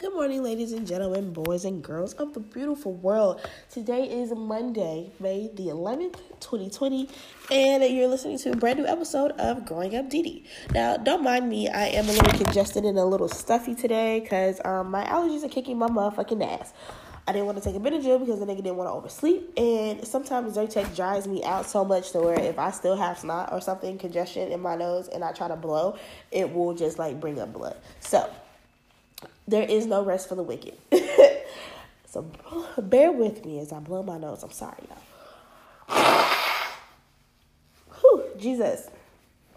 Good morning, ladies and gentlemen, boys and girls of the beautiful world. Today is Monday, May the 11th, 2020, and you're listening to a brand new episode of Growing Up DD. Now, don't mind me, I am a little congested and a little stuffy today because um, my allergies are kicking my motherfucking ass. I didn't want to take a Benadryl because the nigga didn't want to oversleep, and sometimes Zyrtec dries me out so much to where if I still have snot or something, congestion in my nose, and I try to blow, it will just like bring up blood. So, there is no rest for the wicked. so bear with me as I blow my nose. I'm sorry, y'all. Whew, Jesus.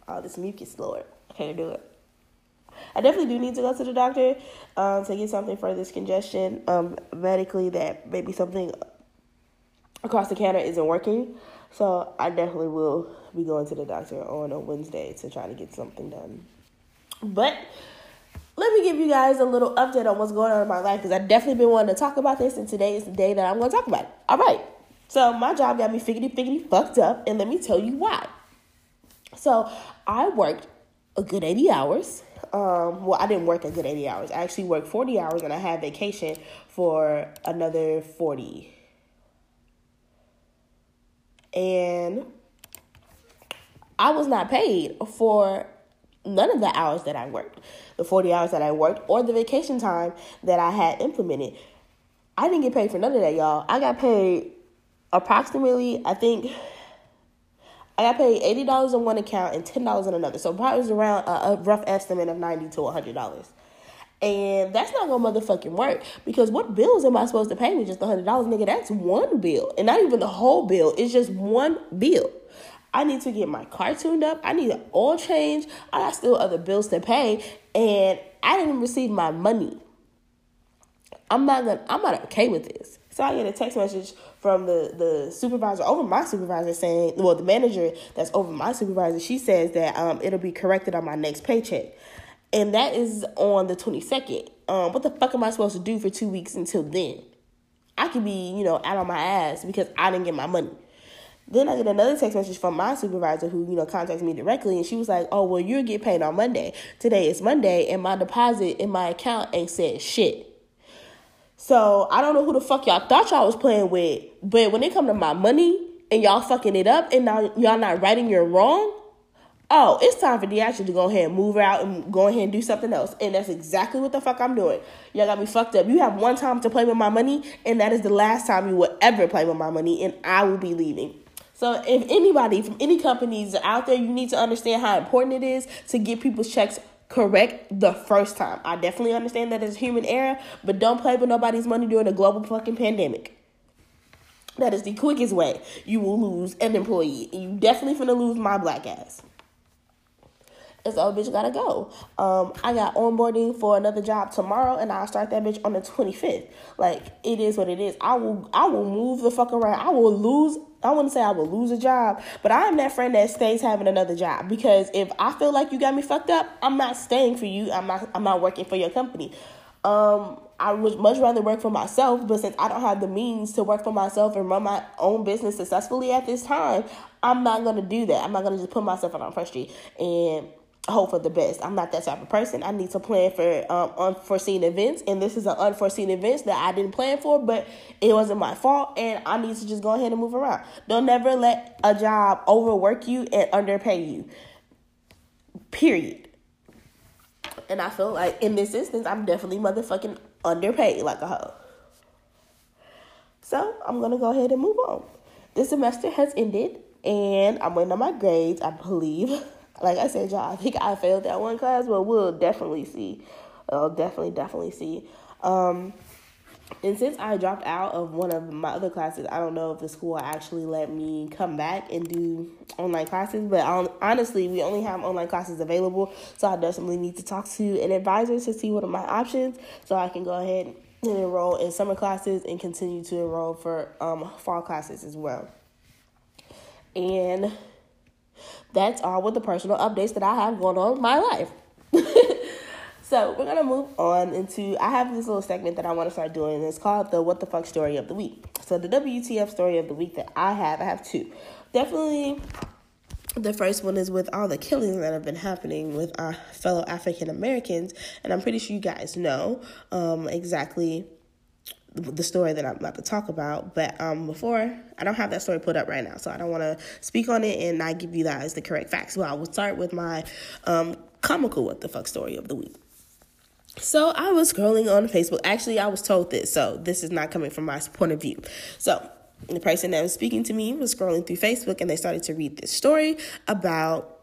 All this mucus, Lord. I can't do it. I definitely do need to go to the doctor um, to get something for this congestion. Um, medically, that maybe something across the counter isn't working. So I definitely will be going to the doctor on a Wednesday to try to get something done. But let me give you guys a little update on what's going on in my life because I've definitely been wanting to talk about this, and today is the day that I'm going to talk about it. All right. So, my job got me figgity figgity fucked up, and let me tell you why. So, I worked a good 80 hours. Um, well, I didn't work a good 80 hours. I actually worked 40 hours, and I had vacation for another 40. And I was not paid for none of the hours that I worked, the 40 hours that I worked, or the vacation time that I had implemented. I didn't get paid for none of that, y'all. I got paid approximately, I think, I got paid $80 on one account and $10 on another. So probably was around a, a rough estimate of 90 to $100. And that's not gonna motherfucking work because what bills am I supposed to pay me? Just $100, nigga. That's one bill. And not even the whole bill, it's just one bill. I need to get my car tuned up. I need an oil change. I got still other bills to pay, and I didn't receive my money. I'm not gonna. I'm not okay with this. So I get a text message from the the supervisor over my supervisor saying, well, the manager that's over my supervisor. She says that um it'll be corrected on my next paycheck, and that is on the 22nd. Um, what the fuck am I supposed to do for two weeks until then? I could be, you know, out on my ass because I didn't get my money. Then I get another text message from my supervisor who, you know, contacts me directly and she was like, Oh, well, you'll get paid on Monday. Today is Monday and my deposit in my account ain't said shit. So I don't know who the fuck y'all thought y'all was playing with, but when it come to my money and y'all fucking it up and now y'all not righting your wrong, oh, it's time for Deatra to go ahead and move out and go ahead and do something else. And that's exactly what the fuck I'm doing. Y'all got me fucked up. You have one time to play with my money, and that is the last time you will ever play with my money, and I will be leaving. So if anybody from any companies out there, you need to understand how important it is to get people's checks correct the first time. I definitely understand that it's human error, but don't play with nobody's money during a global fucking pandemic. That is the quickest way you will lose an employee. You definitely finna lose my black ass. And so, bitch, gotta go. Um, I got onboarding for another job tomorrow, and I'll start that bitch on the twenty fifth. Like it is what it is. I will, I will move the fuck around. I will lose. I wouldn't say I will lose a job, but I am that friend that stays having another job because if I feel like you got me fucked up, I'm not staying for you. I'm not. I'm not working for your company. Um, I would much rather work for myself, but since I don't have the means to work for myself and run my own business successfully at this time, I'm not gonna do that. I'm not gonna just put myself on front street and hope for the best. I'm not that type of person. I need to plan for um, unforeseen events, and this is an unforeseen event that I didn't plan for, but it wasn't my fault, and I need to just go ahead and move around. Don't never let a job overwork you and underpay you. Period. And I feel like in this instance, I'm definitely motherfucking underpaid like a hoe. So I'm gonna go ahead and move on. This semester has ended, and I'm waiting on my grades. I believe. like I said, y'all, I think I failed that one class, but we'll definitely see. I'll definitely, definitely see. Um, and since I dropped out of one of my other classes, I don't know if the school actually let me come back and do online classes. But honestly, we only have online classes available, so I definitely need to talk to an advisor to see what are my options, so I can go ahead and enroll in summer classes and continue to enroll for um, fall classes as well. And that's all with the personal updates that I have going on in my life. so we're gonna move on into I have this little segment that I want to start doing. It's called the what the fuck story of the week. So the WTF story of the week that I have, I have two. Definitely the first one is with all the killings that have been happening with our fellow African Americans, and I'm pretty sure you guys know um, exactly the story that I'm about to talk about. But um, before, I don't have that story put up right now, so I don't want to speak on it and not give you guys the correct facts. Well, I will start with my um, comical what the fuck story of the week. So I was scrolling on Facebook. Actually, I was told this, so this is not coming from my point of view. So the person that was speaking to me was scrolling through Facebook and they started to read this story about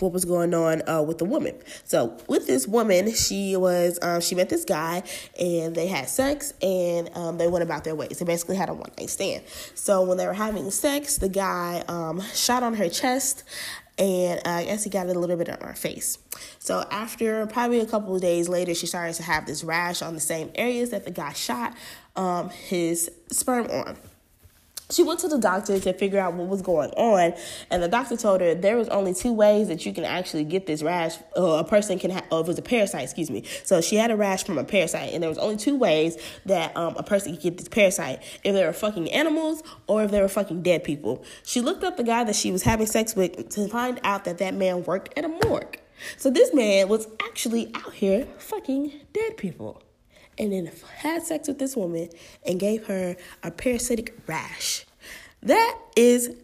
what was going on uh, with the woman. So with this woman, she was um, she met this guy and they had sex and um, they went about their ways. They basically had a one night stand. So when they were having sex, the guy um, shot on her chest and uh, I guess he got a little bit on her face. So after probably a couple of days later, she started to have this rash on the same areas that the guy shot um, his sperm on. She went to the doctor to figure out what was going on, and the doctor told her there was only two ways that you can actually get this rash. Uh, a person can have, oh, it was a parasite, excuse me. So she had a rash from a parasite, and there was only two ways that um, a person could get this parasite: if they were fucking animals or if they were fucking dead people. She looked up the guy that she was having sex with to find out that that man worked at a morgue. So this man was actually out here fucking dead people and then had sex with this woman and gave her a parasitic rash. That is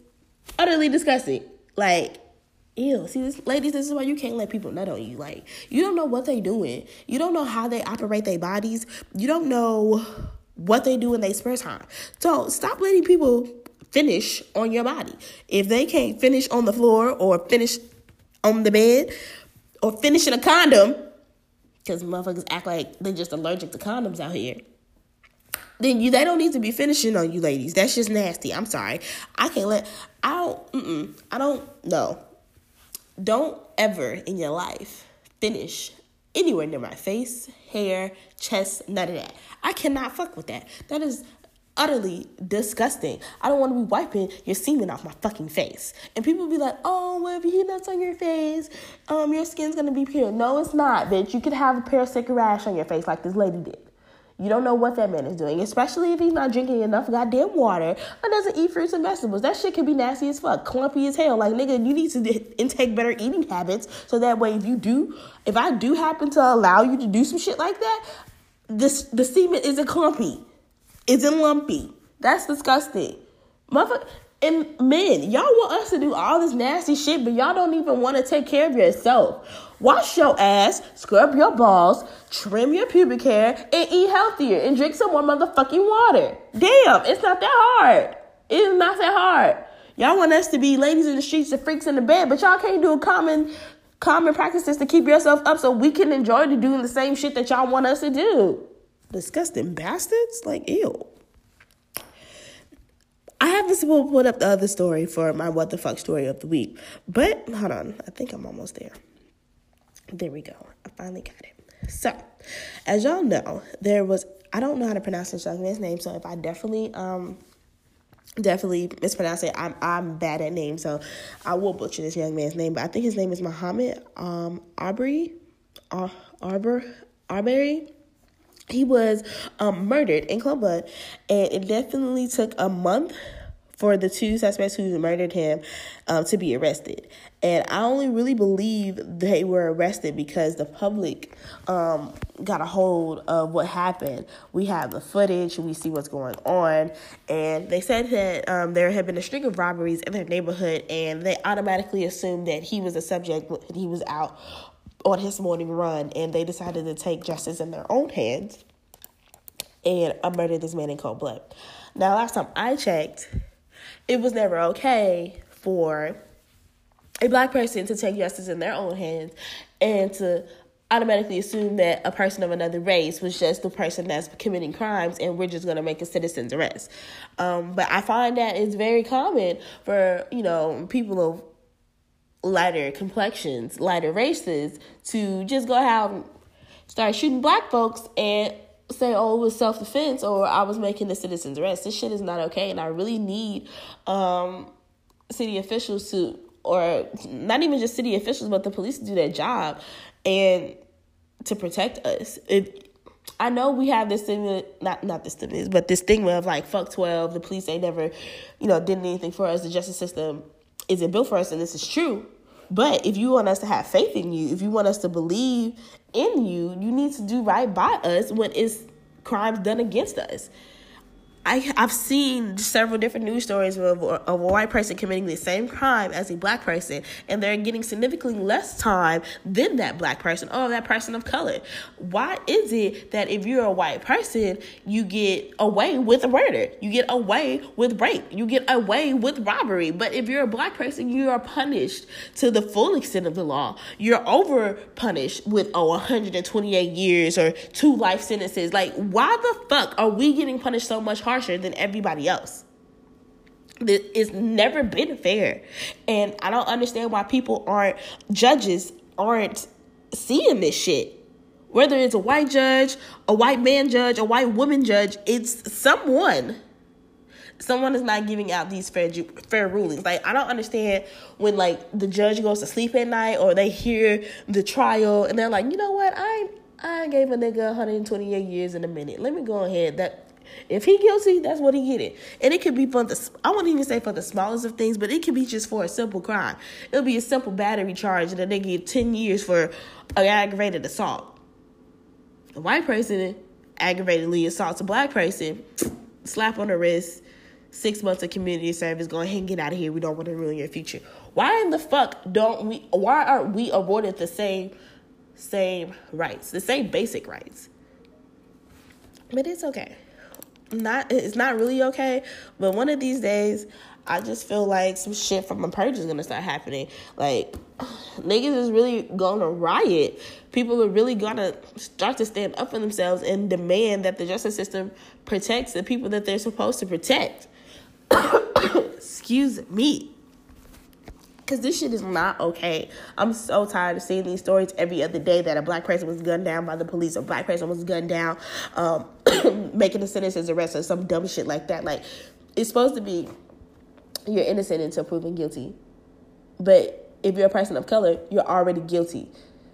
utterly disgusting. Like, ew. See, this, ladies, this is why you can't let people nut on you. Like, you don't know what they're doing. You don't know how they operate their bodies. You don't know what they do in their spare time. So stop letting people finish on your body. If they can't finish on the floor or finish on the bed or finish in a condom, because motherfuckers act like they're just allergic to condoms out here. Then you they don't need to be finishing on you ladies. That's just nasty. I'm sorry. I can't let I don't I don't know. Don't ever in your life finish anywhere near my face, hair, chest, none of that. I cannot fuck with that. That is utterly disgusting. I don't want to be wiping your semen off my fucking face. And people be like, oh, well, if you nuts on your face, um, your skin's gonna be pure. No, it's not, bitch. You could have a parasitic rash on your face like this lady did. You don't know what that man is doing, especially if he's not drinking enough goddamn water or doesn't eat fruits and vegetables. That shit can be nasty as fuck, clumpy as hell. Like, nigga, you need to intake better eating habits so that way if you do, if I do happen to allow you to do some shit like that, this the semen isn't clumpy isn't lumpy. That's disgusting. Mother and men, y'all want us to do all this nasty shit, but y'all don't even want to take care of yourself. Wash your ass, scrub your balls, trim your pubic hair, and eat healthier and drink some more motherfucking water. Damn, it's not that hard. It is not that hard. Y'all want us to be ladies in the streets and freaks in the bed, but y'all can't do a common common practices to keep yourself up so we can enjoy to doing the same shit that y'all want us to do disgusting bastards. Like, ew. I have this will put up the other story for my what the fuck story of the week. But hold on, I think I'm almost there. There we go. I finally got it. So, as y'all know, there was I don't know how to pronounce this young man's name, so if I definitely um definitely mispronounce it, I'm I'm bad at names, so I will butcher this young man's name. But I think his name is Muhammad um Aubrey, Ar- Arbor Arbery he was um, murdered in Club and it definitely took a month for the two suspects who murdered him um, to be arrested. And I only really believe they were arrested because the public um, got a hold of what happened. We have the footage, we see what's going on, and they said that um, there had been a string of robberies in their neighborhood, and they automatically assumed that he was a subject when he was out on his morning run, and they decided to take justice in their own hands and I murdered this man in cold blood. Now, last time I checked, it was never okay for a black person to take justice in their own hands and to automatically assume that a person of another race was just the person that's committing crimes and we're just going to make a citizen's arrest. Um, but I find that it's very common for, you know, people of lighter complexions, lighter races to just go out and start shooting black folks and say, oh, it was self defense or I was making a citizen's arrest. This shit is not okay. And I really need um, city officials to, or not even just city officials, but the police to do their job and to protect us. It, I know we have this thing, not not this thing, but this thing of like fuck twelve. The police they never, you know, did anything for us. The justice system isn't built for us, and this is true. But if you want us to have faith in you, if you want us to believe in you, you need to do right by us when it's crimes done against us. I, I've seen several different news stories of, of a white person committing the same crime as a black person, and they're getting significantly less time than that black person or that person of color. Why is it that if you're a white person, you get away with murder, you get away with rape, you get away with robbery, but if you're a black person, you are punished to the full extent of the law. You're over punished with oh 128 years or two life sentences. Like, why the fuck are we getting punished so much harder? Harsher than everybody else. It's never been fair. And I don't understand why people aren't, judges aren't seeing this shit. Whether it's a white judge, a white man judge, a white woman judge, it's someone. Someone is not giving out these fair fair rulings. Like I don't understand when like the judge goes to sleep at night or they hear the trial and they're like, you know what, I I gave a nigga 128 years in a minute. Let me go ahead. That if he guilty, that's what he getting. And it could be for the I won't even say for the smallest of things, but it could be just for a simple crime. It'll be a simple battery charge and then they get ten years for an aggravated assault. A white person aggravatedly assaults a black person, slap on the wrist, six months of community service, go ahead and get out of here. We don't want to ruin your future. Why in the fuck don't we why aren't we awarded the same same rights, the same basic rights? But it's okay not it's not really okay. But one of these days, I just feel like some shit from a purge is gonna start happening. Like niggas is really gonna riot. People are really gonna start to stand up for themselves and demand that the justice system protects the people that they're supposed to protect. Excuse me. Cause this shit is not okay. I'm so tired of seeing these stories every other day that a black person was gunned down by the police, a black person was gunned down, um, making a citizen's arrest or some dumb shit like that. Like it's supposed to be you're innocent until proven guilty. But if you're a person of color, you're already guilty.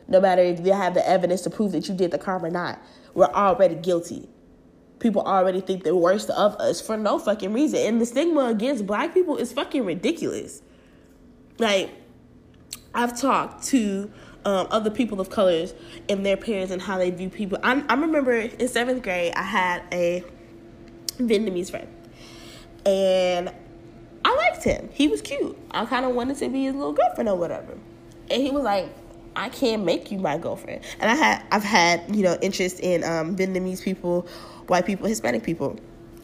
No matter if you have the evidence to prove that you did the crime or not, we're already guilty. People already think the worst of us for no fucking reason. And the stigma against black people is fucking ridiculous like I've talked to um, other people of colors and their parents and how they view people. I, I remember in seventh grade, I had a Vietnamese friend, and I liked him. He was cute. I kind of wanted to be his little girlfriend or whatever. And he was like, "I can't make you my girlfriend." And I had, I've had, you know, interest in um, Vietnamese people, white people, Hispanic people,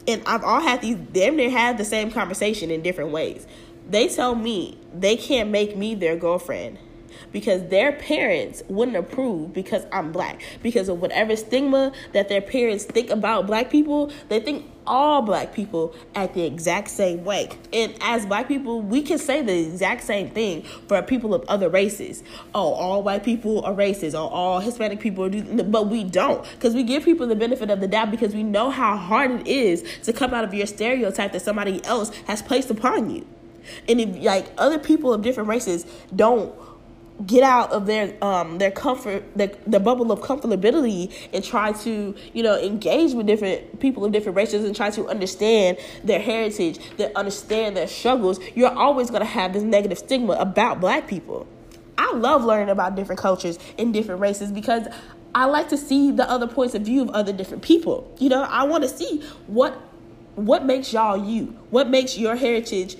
and I've all had these damn near had the same conversation in different ways they tell me they can't make me their girlfriend because their parents wouldn't approve because I'm black. Because of whatever stigma that their parents think about black people, they think all black people act the exact same way. And as black people, we can say the exact same thing for people of other races. Oh, all white people are racist, or all Hispanic people are, but we don't. Because we give people the benefit of the doubt because we know how hard it is to come out of your stereotype that somebody else has placed upon you. And if like other people of different races don't get out of their um their comfort the, their bubble of comfortability and try to you know engage with different people of different races and try to understand their heritage that understand their struggles you're always going to have this negative stigma about black people. I love learning about different cultures and different races because i like to see the other points of view of other different people. You know i want to see what what makes y'all you what makes your heritage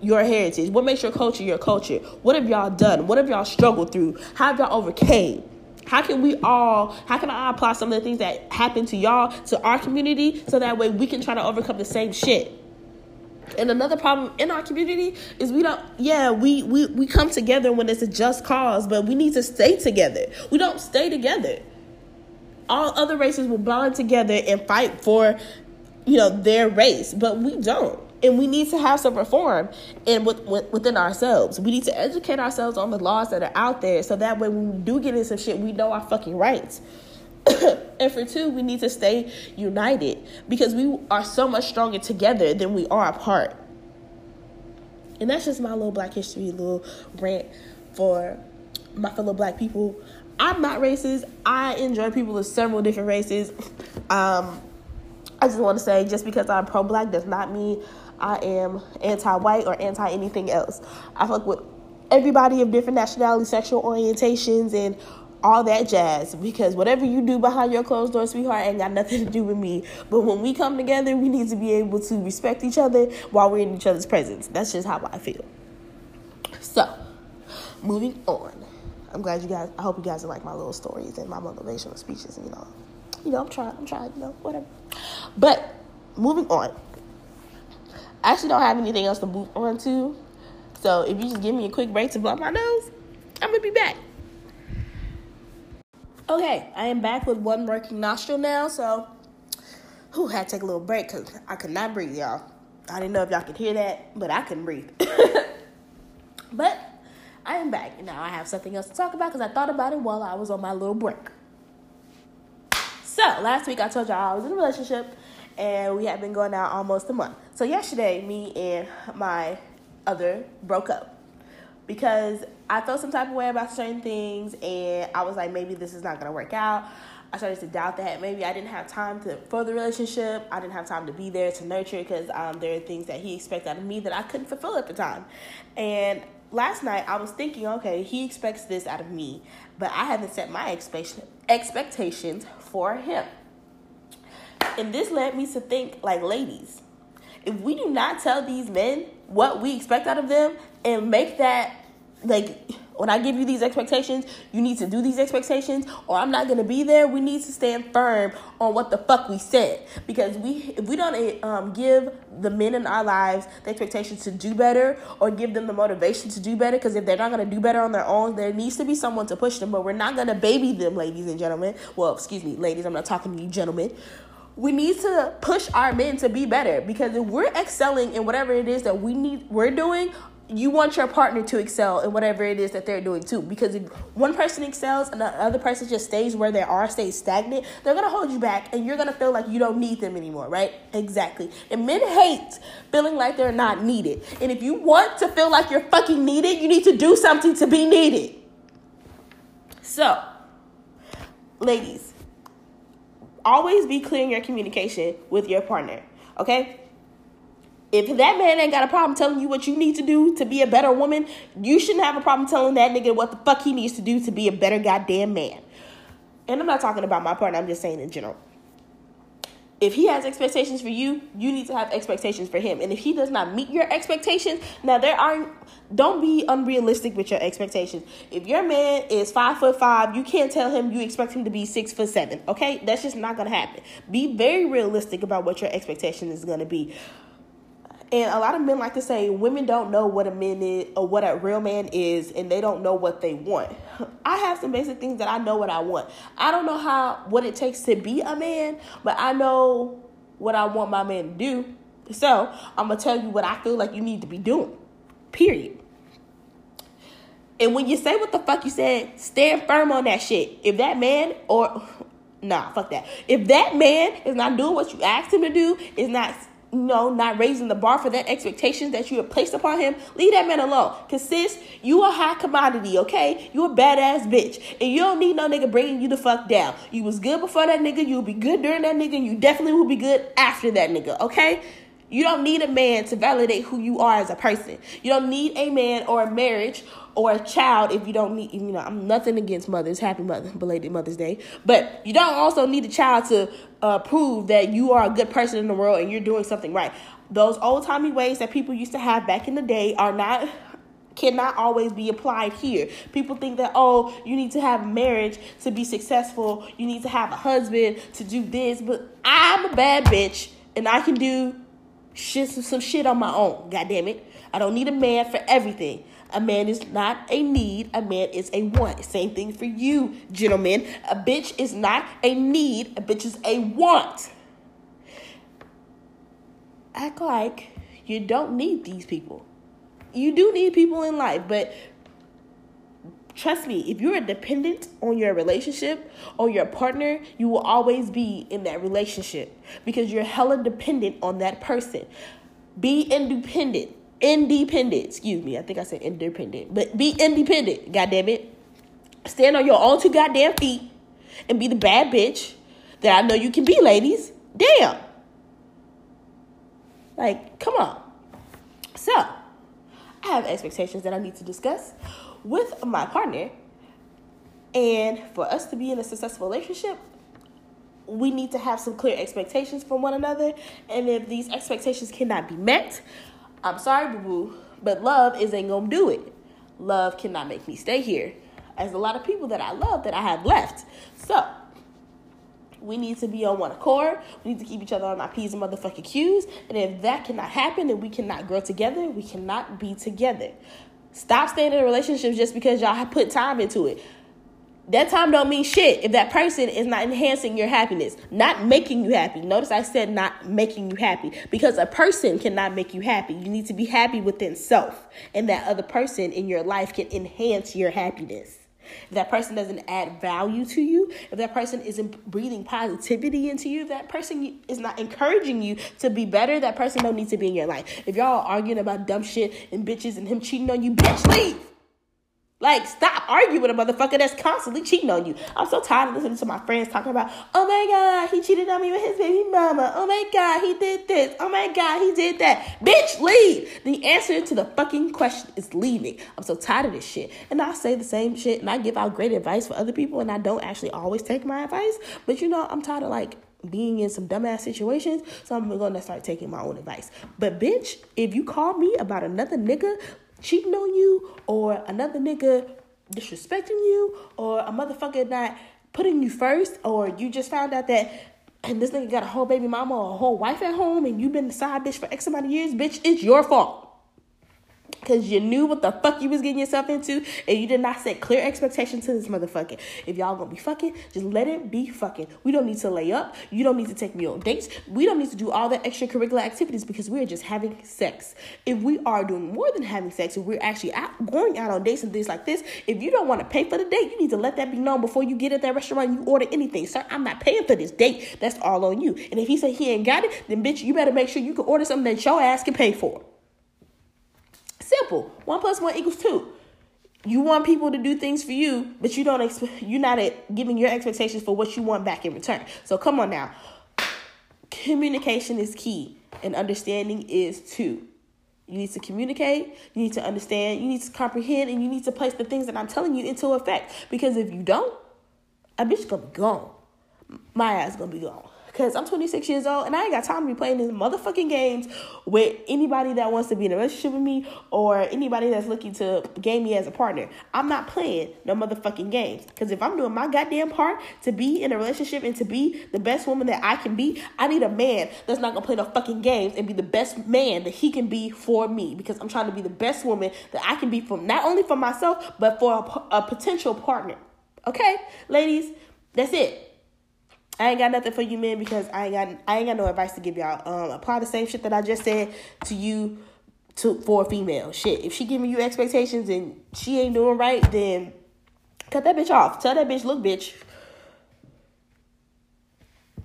your heritage? What makes your culture your culture? What have y'all done? What have y'all struggled through? How have y'all overcame? How can we all, how can I apply some of the things that happened to y'all to our community so that way we can try to overcome the same shit? And another problem in our community is we don't, yeah, we, we, we come together when it's a just cause, but we need to stay together. We don't stay together. All other races will bond together and fight for, you know, their race, but we don't and we need to have some reform in with, with, within ourselves. We need to educate ourselves on the laws that are out there, so that way when we do get into some shit, we know our fucking rights. and for two, we need to stay united because we are so much stronger together than we are apart. And that's just my little Black History little rant for my fellow Black people. I'm not racist. I enjoy people of several different races. Um, I just want to say, just because I'm pro-black does not mean I am anti-white or anti anything else. I fuck with everybody of different nationality, sexual orientations, and all that jazz because whatever you do behind your closed door, sweetheart, ain't got nothing to do with me. But when we come together, we need to be able to respect each other while we're in each other's presence. That's just how I feel. So, moving on. I'm glad you guys. I hope you guys like my little stories and my motivational speeches. And, you know, you know, I'm trying. I'm trying. You know, whatever. But moving on. I actually don't have anything else to move on to. So if you just give me a quick break to blow my nose, I'm gonna be back. Okay, I am back with one working nostril now, so who had to take a little break because I could not breathe, y'all. I didn't know if y'all could hear that, but I couldn't breathe. but I am back, now I have something else to talk about because I thought about it while I was on my little break. So last week I told y'all I was in a relationship, and we had been going out almost a month. So yesterday, me and my other broke up because I felt some type of way about certain things, and I was like, maybe this is not gonna work out. I started to doubt that maybe I didn't have time to for the relationship. I didn't have time to be there to nurture because um, there are things that he expected out of me that I couldn't fulfill at the time. And last night I was thinking, okay, he expects this out of me, but I haven't set my expectation expectations for him. And this led me to think, like, ladies, if we do not tell these men what we expect out of them and make that like when I give you these expectations, you need to do these expectations, or I'm not gonna be there. We need to stand firm on what the fuck we said, because we if we don't um, give the men in our lives the expectations to do better, or give them the motivation to do better, because if they're not gonna do better on their own, there needs to be someone to push them. But we're not gonna baby them, ladies and gentlemen. Well, excuse me, ladies. I'm not talking to you, gentlemen we need to push our men to be better. Because if we're excelling in whatever it is that we need we're doing you want your partner to excel in whatever it is that they're doing too. Because if one person excels and the other person just stays where they are stays stagnant they're gonna hold you back and you're gonna feel like you don't need them anymore right? Exactly. And men hate feeling like they're not needed. And if you want to feel like you're fucking needed you need to do something to be needed. So ladies always be clear in your communication with your partner, okay? If that man ain't got a problem telling you what you need to do to be a better woman, you shouldn't have a problem telling that nigga what the fuck he needs to do to be a better goddamn man. And I'm not talking about my partner, I'm just saying in general if he has expectations for you, you need to have expectations for him. And if he does not meet your expectations, now there aren't don't be unrealistic with your expectations. If your man is five foot five, you can't tell him you expect him to be six foot seven. Okay, that's just not gonna happen. Be very realistic about what your expectation is gonna be. And a lot of men like to say women don't know what a man is or what a real man is, and they don't know what they want. I have some basic things that I know what I want. I don't know how what it takes to be a man, but I know what I want my man to do. So I'm gonna tell you what I feel like you need to be doing. Period. And when you say what the fuck you said, stand firm on that shit. If that man or nah, fuck that. If that man is not doing what you asked him to do, is not know, not raising the bar for that expectations that you have placed upon him, leave that man alone. Cause sis, you a high commodity, okay? You a badass bitch. And you don't need no nigga bringing you the fuck down. You was good before that nigga, you'll be good during that nigga, and you definitely will be good after that nigga, okay? You don't need a man to validate who you are as a person. You don't need a man or a marriage or a child if you don't need, you know, I'm nothing against mothers. Happy mother, belated Mother's Day. But you don't also need a child to uh, prove that you are a good person in the world and you're doing something right. Those old timey ways that people used to have back in the day are not cannot always be applied here. People think that, oh, you need to have marriage to be successful, you need to have a husband to do this, but I'm a bad bitch and I can do shit, some shit on my own. God damn it. I don't need a man for everything. A man is not a need, a man is a want. Same thing for you, gentlemen. A bitch is not a need, a bitch is a want. Act like you don't need these people. You do need people in life, but Trust me, if you're dependent on your relationship or your partner, you will always be in that relationship because you're hella dependent on that person. Be independent. Independent. Excuse me. I think I said independent. But be independent. God damn it. Stand on your own two goddamn feet and be the bad bitch that I know you can be, ladies. Damn. Like, come on. So, I have expectations that I need to discuss with my partner. And for us to be in a successful relationship, we need to have some clear expectations from one another. And if these expectations cannot be met, I'm sorry, boo boo, but love isn't gonna do it. Love cannot make me stay here. As a lot of people that I love that I have left. So, we need to be on one accord. We need to keep each other on our P's and motherfucking Q's. And if that cannot happen and we cannot grow together, we cannot be together. Stop staying in a relationship just because y'all put time into it. That time don't mean shit if that person is not enhancing your happiness, not making you happy. Notice I said not making you happy because a person cannot make you happy. You need to be happy within self, and that other person in your life can enhance your happiness. If that person doesn't add value to you, if that person isn't breathing positivity into you, if that person is not encouraging you to be better, that person don't need to be in your life. If y'all arguing about dumb shit and bitches and him cheating on you, bitch, leave. Like, stop arguing with a motherfucker that's constantly cheating on you. I'm so tired of listening to my friends talking about, oh my God, he cheated on me with his baby mama. Oh my God, he did this. Oh my God, he did that. Bitch, leave. The answer to the fucking question is leaving. I'm so tired of this shit. And I say the same shit and I give out great advice for other people and I don't actually always take my advice. But you know, I'm tired of like being in some dumbass situations, so I'm gonna start taking my own advice. But bitch, if you call me about another nigga cheating on you or another nigga disrespecting you or a motherfucker not putting you first or you just found out that and this nigga got a whole baby mama or a whole wife at home and you've been the side bitch for X amount of years, bitch, it's your fault. Because you knew what the fuck you was getting yourself into and you did not set clear expectations to this motherfucker. If y'all gonna be fucking, just let it be fucking. We don't need to lay up. You don't need to take me on dates. We don't need to do all the extracurricular activities because we're just having sex. If we are doing more than having sex, if we're actually out, going out on dates and things like this, if you don't want to pay for the date, you need to let that be known before you get at that restaurant you order anything. Sir, I'm not paying for this date. That's all on you. And if he say he ain't got it, then bitch, you better make sure you can order something that your ass can pay for. Simple. One plus one equals two. You want people to do things for you, but you don't. Exp- you're not giving your expectations for what you want back in return. So come on now. Communication is key, and understanding is too. You need to communicate, you need to understand, you need to comprehend, and you need to place the things that I'm telling you into effect. Because if you don't, a bitch gonna be gone. My ass gonna be gone. Because I'm 26 years old and I ain't got time to be playing these motherfucking games with anybody that wants to be in a relationship with me or anybody that's looking to game me as a partner. I'm not playing no motherfucking games. Because if I'm doing my goddamn part to be in a relationship and to be the best woman that I can be, I need a man that's not gonna play no fucking games and be the best man that he can be for me. Because I'm trying to be the best woman that I can be for not only for myself, but for a, a potential partner. Okay, ladies, that's it. I ain't got nothing for you men because I ain't got I ain't got no advice to give y'all. Um, apply the same shit that I just said to you to for a female. Shit, if she giving you expectations and she ain't doing right, then cut that bitch off. Tell that bitch, look, bitch.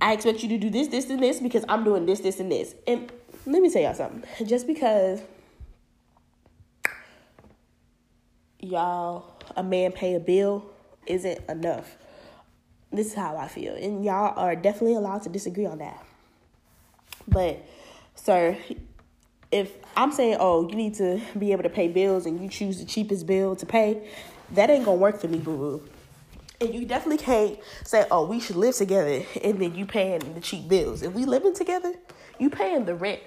I expect you to do this, this, and this because I'm doing this, this, and this. And let me tell y'all something. Just because y'all a man pay a bill isn't enough. This is how I feel. And y'all are definitely allowed to disagree on that. But, sir, if I'm saying, oh, you need to be able to pay bills and you choose the cheapest bill to pay, that ain't gonna work for me, boo boo. And you definitely can't say, oh, we should live together and then you paying the cheap bills. If we living together, you paying the rent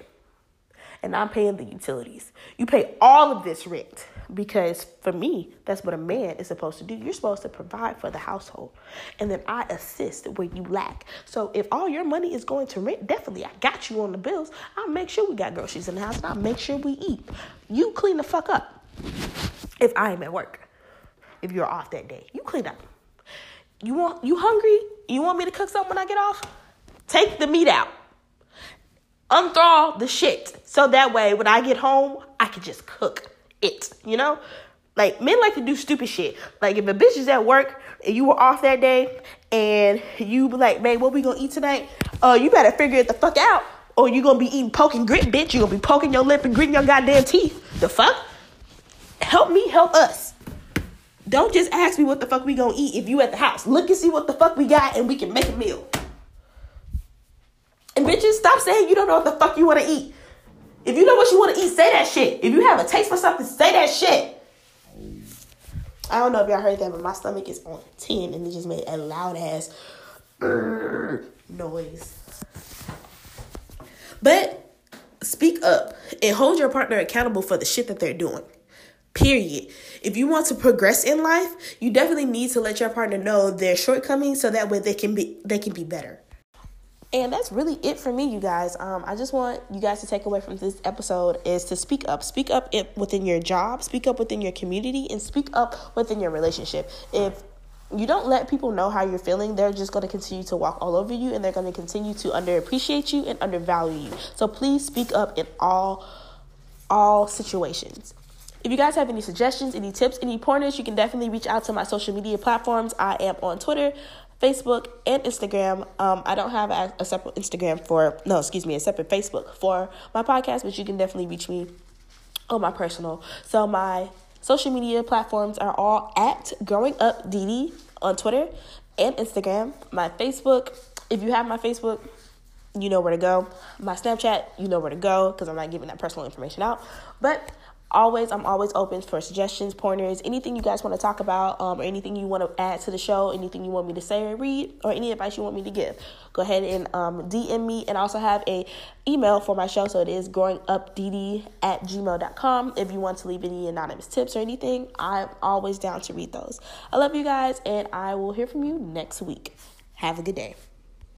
and I'm paying the utilities. You pay all of this rent because for me, that's what a man is supposed to do. You're supposed to provide for the household, and then I assist where you lack. So if all your money is going to rent, definitely I got you on the bills. I'll make sure we got groceries in the house, and I'll make sure we eat. You clean the fuck up. If I am at work, if you're off that day, you clean up. You want you hungry? You want me to cook something when I get off? Take the meat out. Unthaw the shit. So that way when I get home, I can just cook it, you know? Like men like to do stupid shit. Like if a bitch is at work and you were off that day and you be like, babe, what we gonna eat tonight? Uh, you better figure it the fuck out. Or you gonna be eating poking grit, bitch. You gonna be poking your lip and gritting your goddamn teeth. The fuck? Help me, help us. Don't just ask me what the fuck we gonna eat if you at the house. Look and see what the fuck we got and we can make a meal. And bitches, stop saying you don't know what the fuck you wanna eat. If you know what you want to eat, say that shit. If you have a taste for something, say that shit. I don't know if y'all heard that, but my stomach is on 10 and it just made a loud ass noise. But speak up and hold your partner accountable for the shit that they're doing. Period. If you want to progress in life, you definitely need to let your partner know their shortcomings so that way they can be they can be better. And that's really it for me, you guys. Um, I just want you guys to take away from this episode is to speak up. Speak up within your job, speak up within your community, and speak up within your relationship. If you don't let people know how you're feeling, they're just going to continue to walk all over you and they're going to continue to underappreciate you and undervalue you. So please speak up in all all situations. If you guys have any suggestions, any tips, any pointers, you can definitely reach out to my social media platforms. I am on Twitter, Facebook, and Instagram. Um, I don't have a, a separate Instagram for, no, excuse me, a separate Facebook for my podcast, but you can definitely reach me on my personal. So my social media platforms are all at Growing Up DD on Twitter and Instagram. My Facebook, if you have my Facebook, you know where to go. My Snapchat, you know where to go because I'm not giving that personal information out. But always i'm always open for suggestions pointers anything you guys want to talk about um, or anything you want to add to the show anything you want me to say or read or any advice you want me to give. Go ahead and um, dm me and also have a email for my show so it is growingupdd at gmail.com if you want to leave any anonymous tips or anything i'm always down to read those. I love you guys and i will hear from you next week. Have a good day